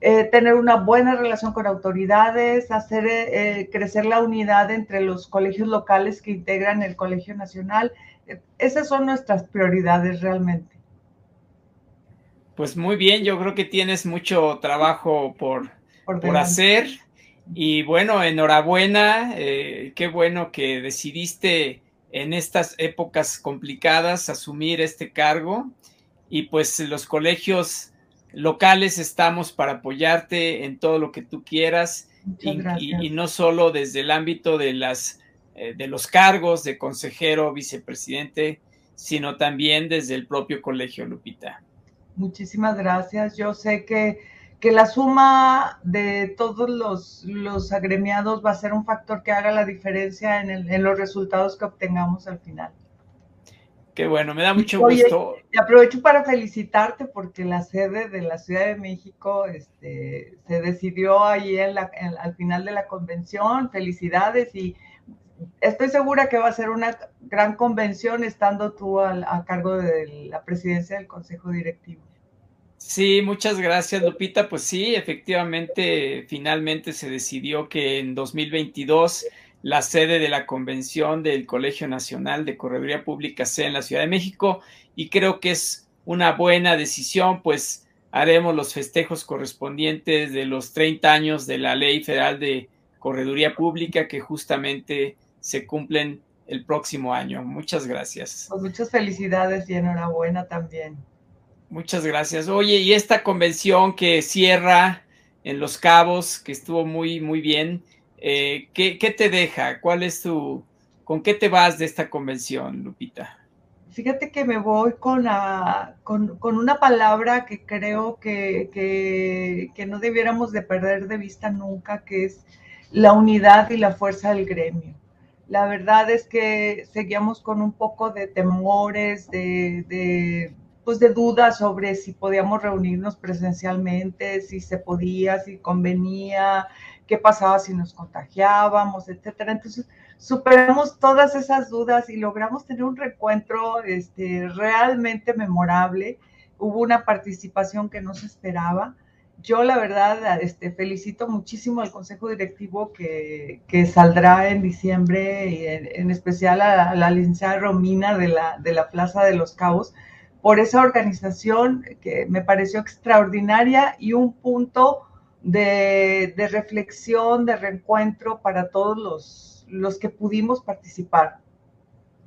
Eh, tener una buena relación con autoridades, hacer eh, crecer la unidad entre los colegios locales que integran el Colegio Nacional. esas son nuestras prioridades realmente. Pues muy bien, yo creo que tienes mucho trabajo por, por, hacer. Y bueno, enhorabuena, eh, qué bueno que decidiste en estas épocas complicadas asumir este cargo. Y pues los colegios locales estamos para apoyarte en todo lo que tú quieras y, y, no solo desde el ámbito de las eh, de los cargos de consejero, vicepresidente, sino también desde el propio colegio Lupita. Muchísimas gracias. Yo sé que, que la suma de todos los, los, agremiados va a ser un factor que haga la diferencia en, el, en, los resultados que obtengamos al final. Qué bueno, me da mucho gusto. Y aprovecho para felicitarte porque la sede de la Ciudad de México este, se decidió ahí en la, en, al final de la convención. Felicidades y estoy segura que va a ser una gran convención estando tú a, a cargo de la presidencia del Consejo Directivo. Sí, muchas gracias, Lupita. Pues sí, efectivamente, finalmente se decidió que en 2022 la sede de la convención del Colegio Nacional de Correduría Pública sea en la Ciudad de México y creo que es una buena decisión, pues haremos los festejos correspondientes de los 30 años de la Ley Federal de Correduría Pública que justamente se cumplen el próximo año. Muchas gracias. Pues muchas felicidades y enhorabuena también. Muchas gracias. Oye, y esta convención que cierra en Los Cabos, que estuvo muy, muy bien, eh, ¿qué, ¿qué, te deja? ¿Cuál es tu, con qué te vas de esta convención, Lupita? Fíjate que me voy con, con una palabra que creo que, que, que no debiéramos de perder de vista nunca, que es la unidad y la fuerza del gremio. La verdad es que seguíamos con un poco de temores, de, de pues de dudas sobre si podíamos reunirnos presencialmente, si se podía, si convenía, qué pasaba si nos contagiábamos, etcétera. Entonces, superamos todas esas dudas y logramos tener un reencuentro este, realmente memorable. Hubo una participación que no se esperaba. Yo, la verdad, este, felicito muchísimo al Consejo Directivo que, que saldrá en diciembre, y en, en, especial a, la licenciada Romina de la, de la Plaza de los Cabos, por esa organización que me pareció extraordinaria y un punto de, de reflexión, de reencuentro para todos los, los, que pudimos participar.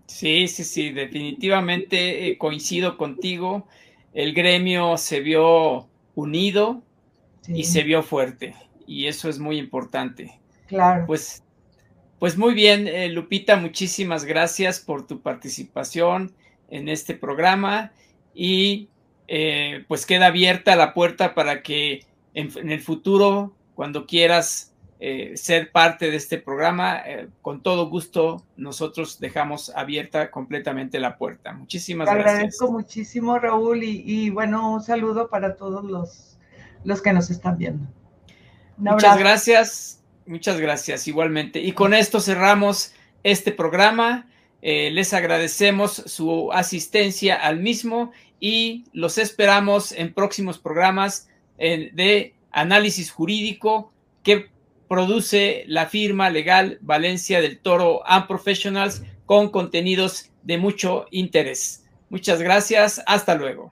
Sí, sí, sí, definitivamente eh, coincido contigo. El gremio se vio unido sí. y se vio fuerte y eso es muy importante. Claro. Pues, pues muy bien, eh, Lupita, muchísimas gracias por tu participación en este programa y eh, pues queda abierta la puerta para que en, en el futuro, cuando quieras eh, ser parte de este programa, eh, con todo gusto nosotros dejamos abierta completamente la puerta. Muchísimas Te gracias. agradezco muchísimo, Raúl, y, y, bueno, un saludo para todos los, los que nos están viendo. Muchas gracias, muchas gracias igualmente. Y con esto cerramos este programa. Eh, les agradecemos su asistencia al mismo y los esperamos en próximos programas eh, de análisis jurídico que produce la firma legal Valencia del Toro and Professionals con contenidos de mucho interés. Muchas gracias, hasta luego.